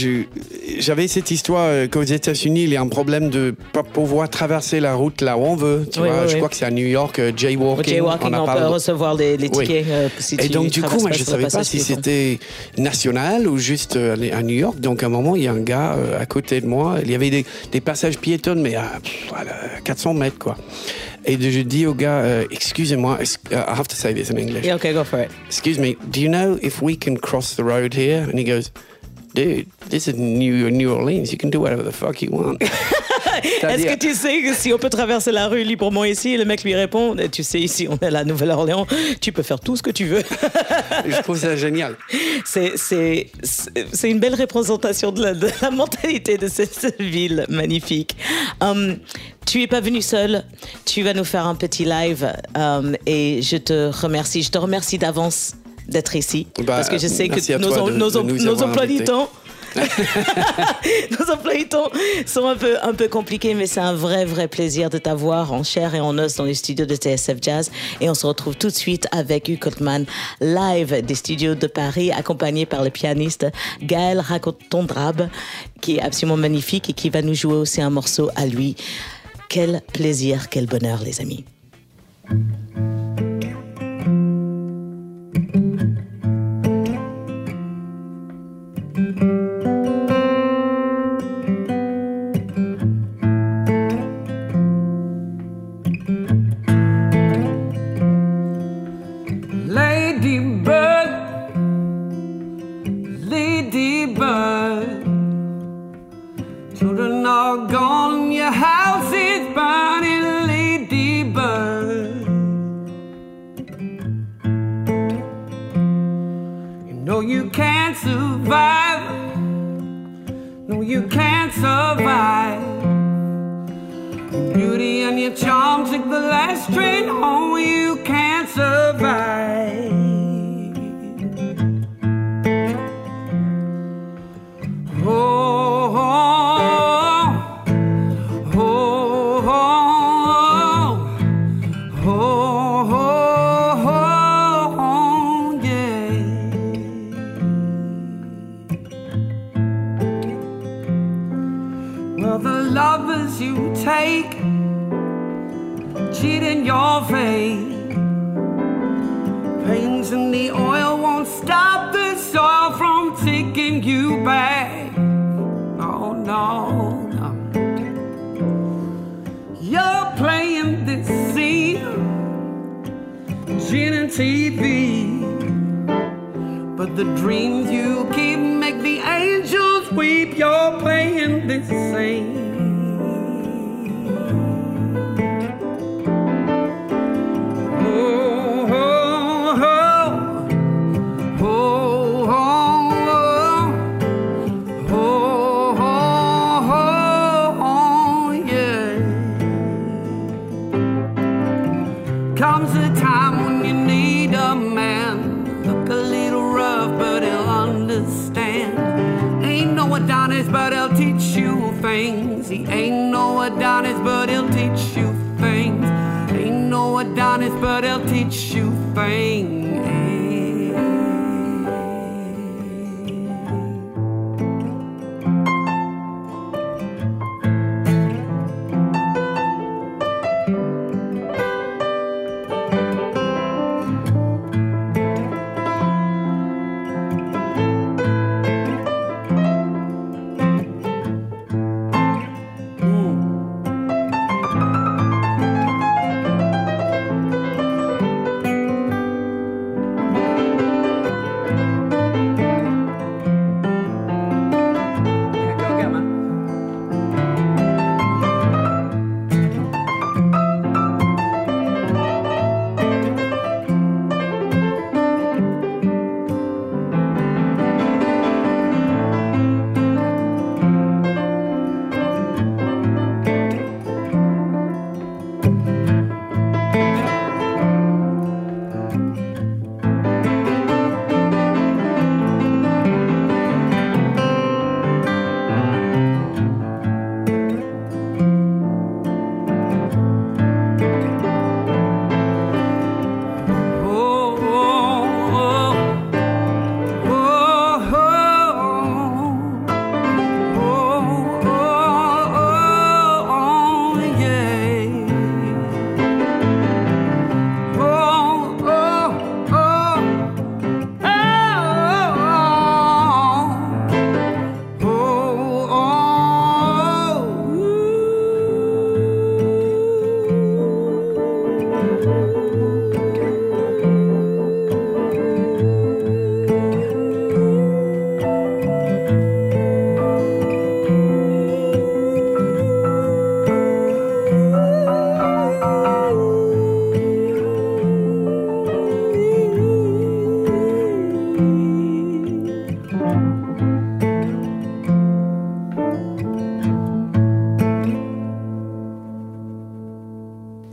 j'avais cette histoire euh, qu'aux États-Unis, il y a un problème de pas pouvoir traverser la route là où on veut. Tu Oui, vois, oui, je oui. crois que c'est à New York, euh, jaywalking. Jaywalking, on, pas peut recevoir les, tickets. euh, si Et tu donc, du coup, moi, je le savais pas si c'était national ou juste euh, à New York. Donc, à un moment, il y a un gars euh, à côté de moi. Il y avait des, des passages piétons, mais à, pff, voilà, 400 mètres, quoi. Et je dis au gars, excusez-moi, uh, I have to say this in English. Yeah, okay, go for it. Excuse me, do you know if we can cross the road here? And he goes, dude, this is New, New Orleans. You can do whatever the fuck you want. Est-ce que tu sais que si on peut traverser la rue librement ici, le mec lui répond, Eh, tu sais, ici on est à la Nouvelle-Orléans, tu peux faire tout ce que tu veux. je trouve ça génial. C'est- une belle représentation de la, de la mentalité de cette, cette ville magnifique. Hum, tu es pas venu seul, tu vas nous faire un petit live hum, et je te remercie. Je te remercie d'avance d'être ici Bah, parce que je sais que nos, de- nos, de em- nous nos avoir emplois du temps nos emplois du temps sont un peu, un peu compliqués, mais c'est un vrai, vrai plaisir de t'avoir en chair et en os dans les studios de TSF Jazz. Et on se retrouve tout de suite avec Hugh Cotman, live des studios de Paris, accompagné par le pianiste Gaël Racotondrabe, qui est absolument magnifique et qui va nous jouer aussi un morceau à lui. Quel plaisir, quel bonheur, les amis. Know you can't survive. No, you can't survive. Your beauty and your charm took the last train home. You can't survive. The dreams you keep make the angels weep. You're playing this scene.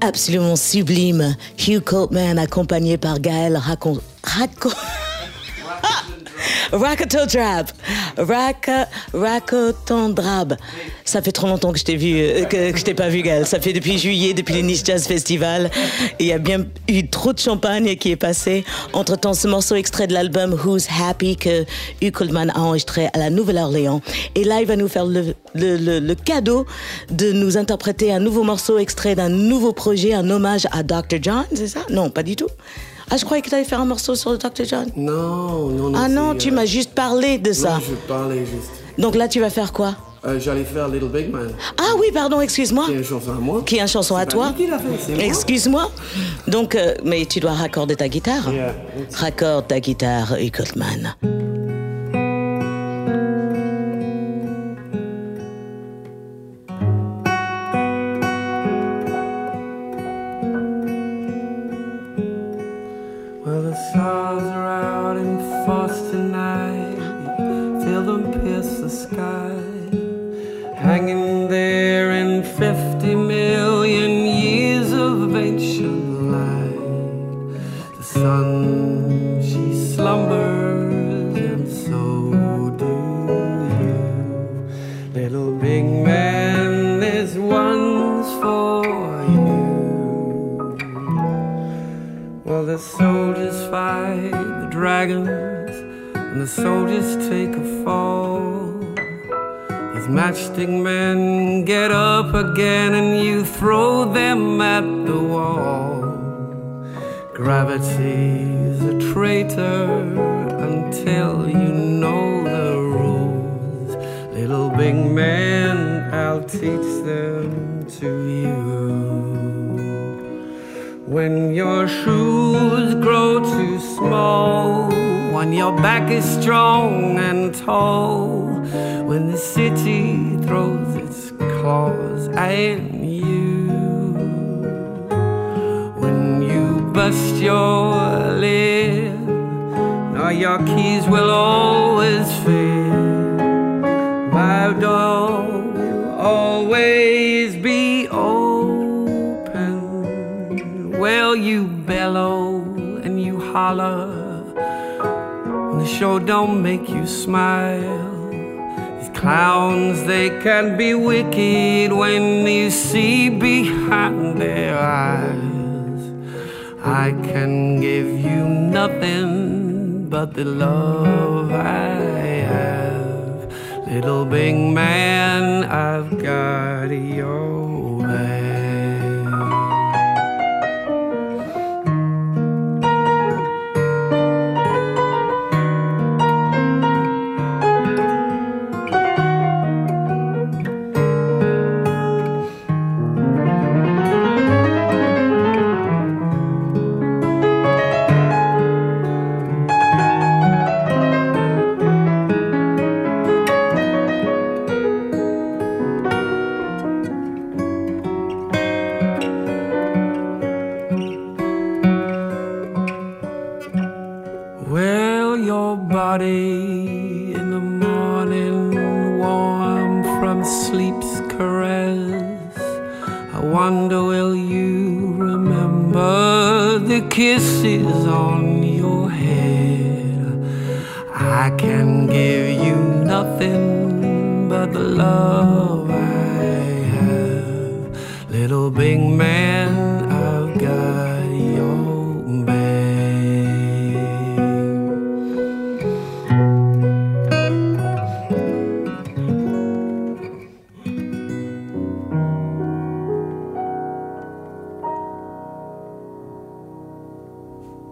Absolument sublime. Hugh Coltman accompagné par Gaël Racon... Racon... Rakotodrab. Raka, Rakotondrab. Ça fait trop longtemps que je t'ai vu, euh, que, je t'ai pas vu, Gaël. Ça fait depuis juillet, depuis le Nice Jazz Festival. Il y a bien eu trop de champagne qui est passé. Entre temps, ce morceau extrait de l'album Who's Happy que Hugh Coltman a enregistré à la Nouvelle-Orléans. Et là, il va nous faire le- le cadeau de nous interpréter un nouveau morceau extrait d'un nouveau projet, un hommage à Dr. John, c'est ça? Non, pas du tout. Ah, je croyais que tu allais faire un morceau sur le Dr. John. Non, non, non. Ah non, tu euh, m'as juste parlé de ça. Non, je parlais juste. Donc là, tu vas faire quoi? Euh, J'allais faire Little Big Man. Ah oui, pardon, excuse-moi. C'est une chanson à moi. Qui est une chanson à toi qui. Excuse-moi. Donc, euh, mais tu dois raccorder ta guitare. Yeah. Raccorde ta guitare, Hugh soldiers take a fall. These matchstick men get up again, and you throw them at the wall. Gravity's a traitor until you know the rules. Little big man, I'll teach them to you. When your shoes grow too small, when your back is strong and tall, when the city throws its claws at you, when you bust your lid, now your keys will always fit. My door will always be open. Well, you bellow and you holler show don't make you smile. These clowns, they can be wicked when you see behind their eyes. I can give you nothing but the love I have. Little big man, I've got your kiss.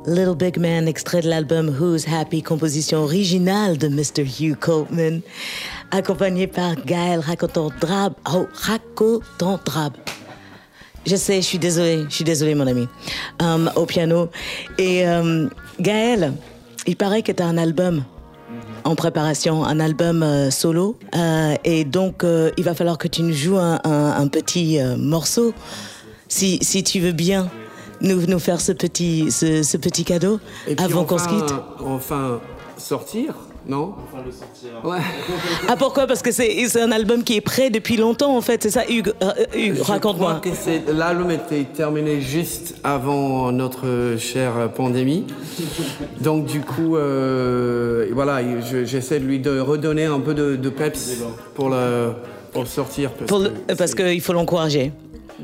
Little Big Man, extrait de l'album Who's Happy, composition originale de Mr. Hugh Coltman, accompagné par Gaël Racotandrab. Oh, Racotandrab. Je sais, je suis désolée, je suis désolée, mon ami. Um, au piano. Et um, Gaël, il paraît que tu as un album en préparation, un album euh, solo. Euh, et donc, euh, il va falloir que tu nous joues un, un- petit morceau, si, si tu veux bien nous, nous faire ce petit, ce, ce petit cadeau Et puis avant qu'on se enfin- quitte. Enfin, sortir, non Enfin, le sortir. Ouais. Ah, pourquoi? Parce que c'est c'est un album qui est prêt depuis longtemps, en fait. C'est ça, Hugues, euh, euh, Hugues raconte-moi. crois que c'est- L'album était terminé juste avant notre chère pandémie. Donc du coup, euh, voilà, je- j'essaie de lui de redonner un peu de, de peps pour le, pour sortir. Parce Pour le- que parce qu'il faut l'encourager.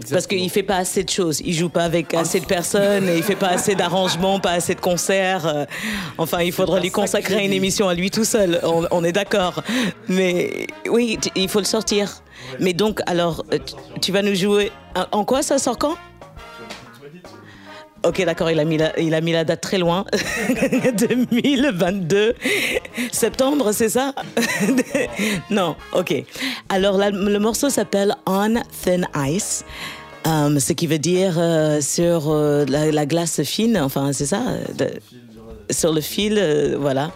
Parce qu'il fait pas assez de choses. Il joue pas avec assez de personnes, et il fait pas assez d'arrangements, pas assez de concerts. euh, Enfin, il faudra lui consacrer une émission à lui tout seul. On, on est d'accord. Mais oui, il faut le sortir. Mais donc, alors, euh, tu- vas nous jouer. En quoi ça sort quand? Ok, d'accord, il, a mis la- il a mis la date très loin. 2022. Septembre, c'est ça? Non, ok. Alors, le morceau s'appelle On Thin Ice. euh, ce qui veut dire euh, sur euh, la, la glace fine, enfin, c'est ça? Sur le fil, voilà.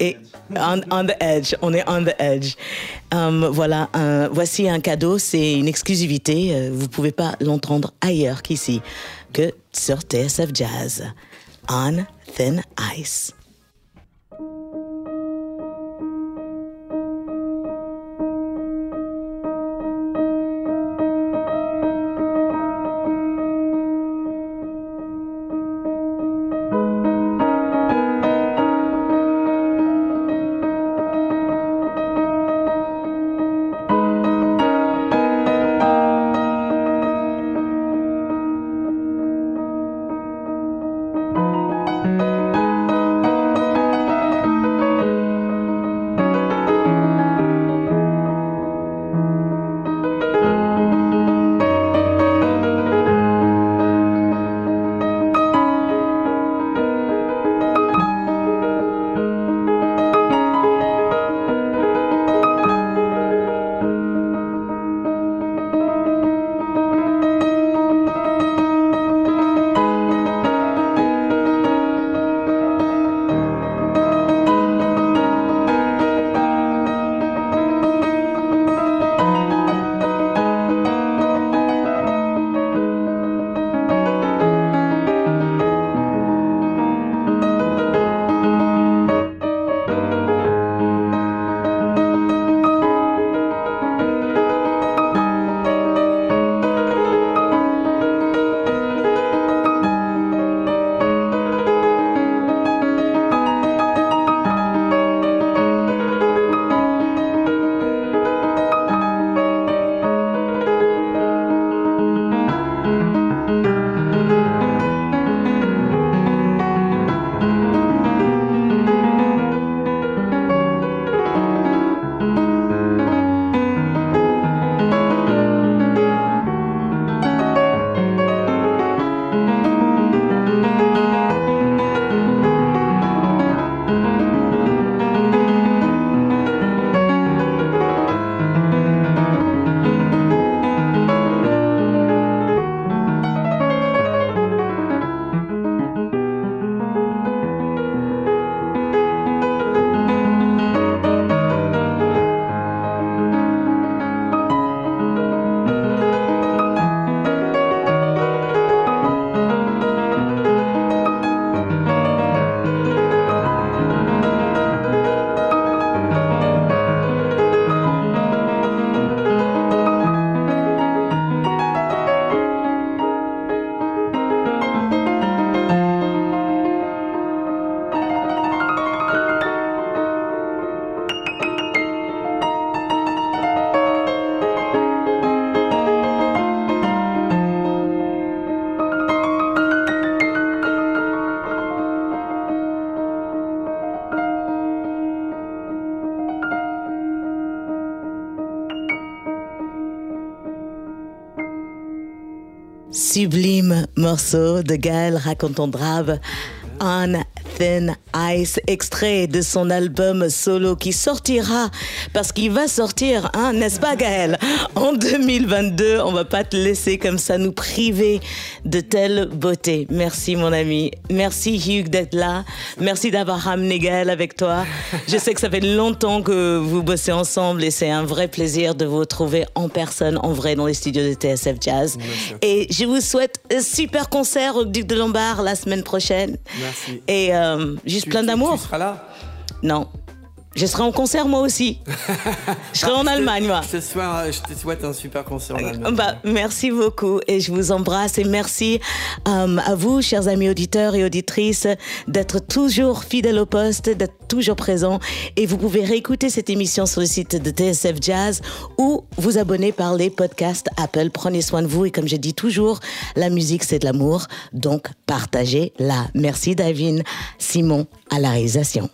Et on, the edge, on est on the edge. Voilà, voici un cadeau, c'est une exclusivité. vous pouvez pas l'entendre ailleurs qu'ici, que sur TSF Jazz. On Thin Ice. Morceau de Gaël racontant drave on Thin Ice, extrait de son album solo qui sortira, parce qu'il va sortir, hein, n'est-ce pas Gaël? En 2022, on va pas te laisser comme ça nous priver de telle beauté. Merci mon ami, merci Hugh d'être là, merci d'avoir ramené Gaël avec toi. Je sais que ça fait longtemps que vous bossez ensemble et c'est un vrai plaisir de vous retrouver en personne, en vrai, dans les studios de TSF Jazz. Et je vous souhaite un super concert au Duc de Lombard la semaine prochaine. Merci. Et euh, juste Tu- plein d'amour. Tu seras là? Non. Je serai en concert moi aussi. je serai en Allemagne, moi. Te souhaite, je te souhaite un super concert en Allemagne. Bah, merci beaucoup et je vous embrasse et merci euh, à vous, chers amis auditeurs et auditrices, d'être toujours fidèles au poste, d'être toujours présents. Et vous pouvez réécouter cette émission sur le site de TSF Jazz ou vous abonner par les podcasts Apple. Prenez soin de vous et comme je dis toujours, la musique c'est de l'amour, donc partagez-la. Merci Davine, Simon à la réalisation.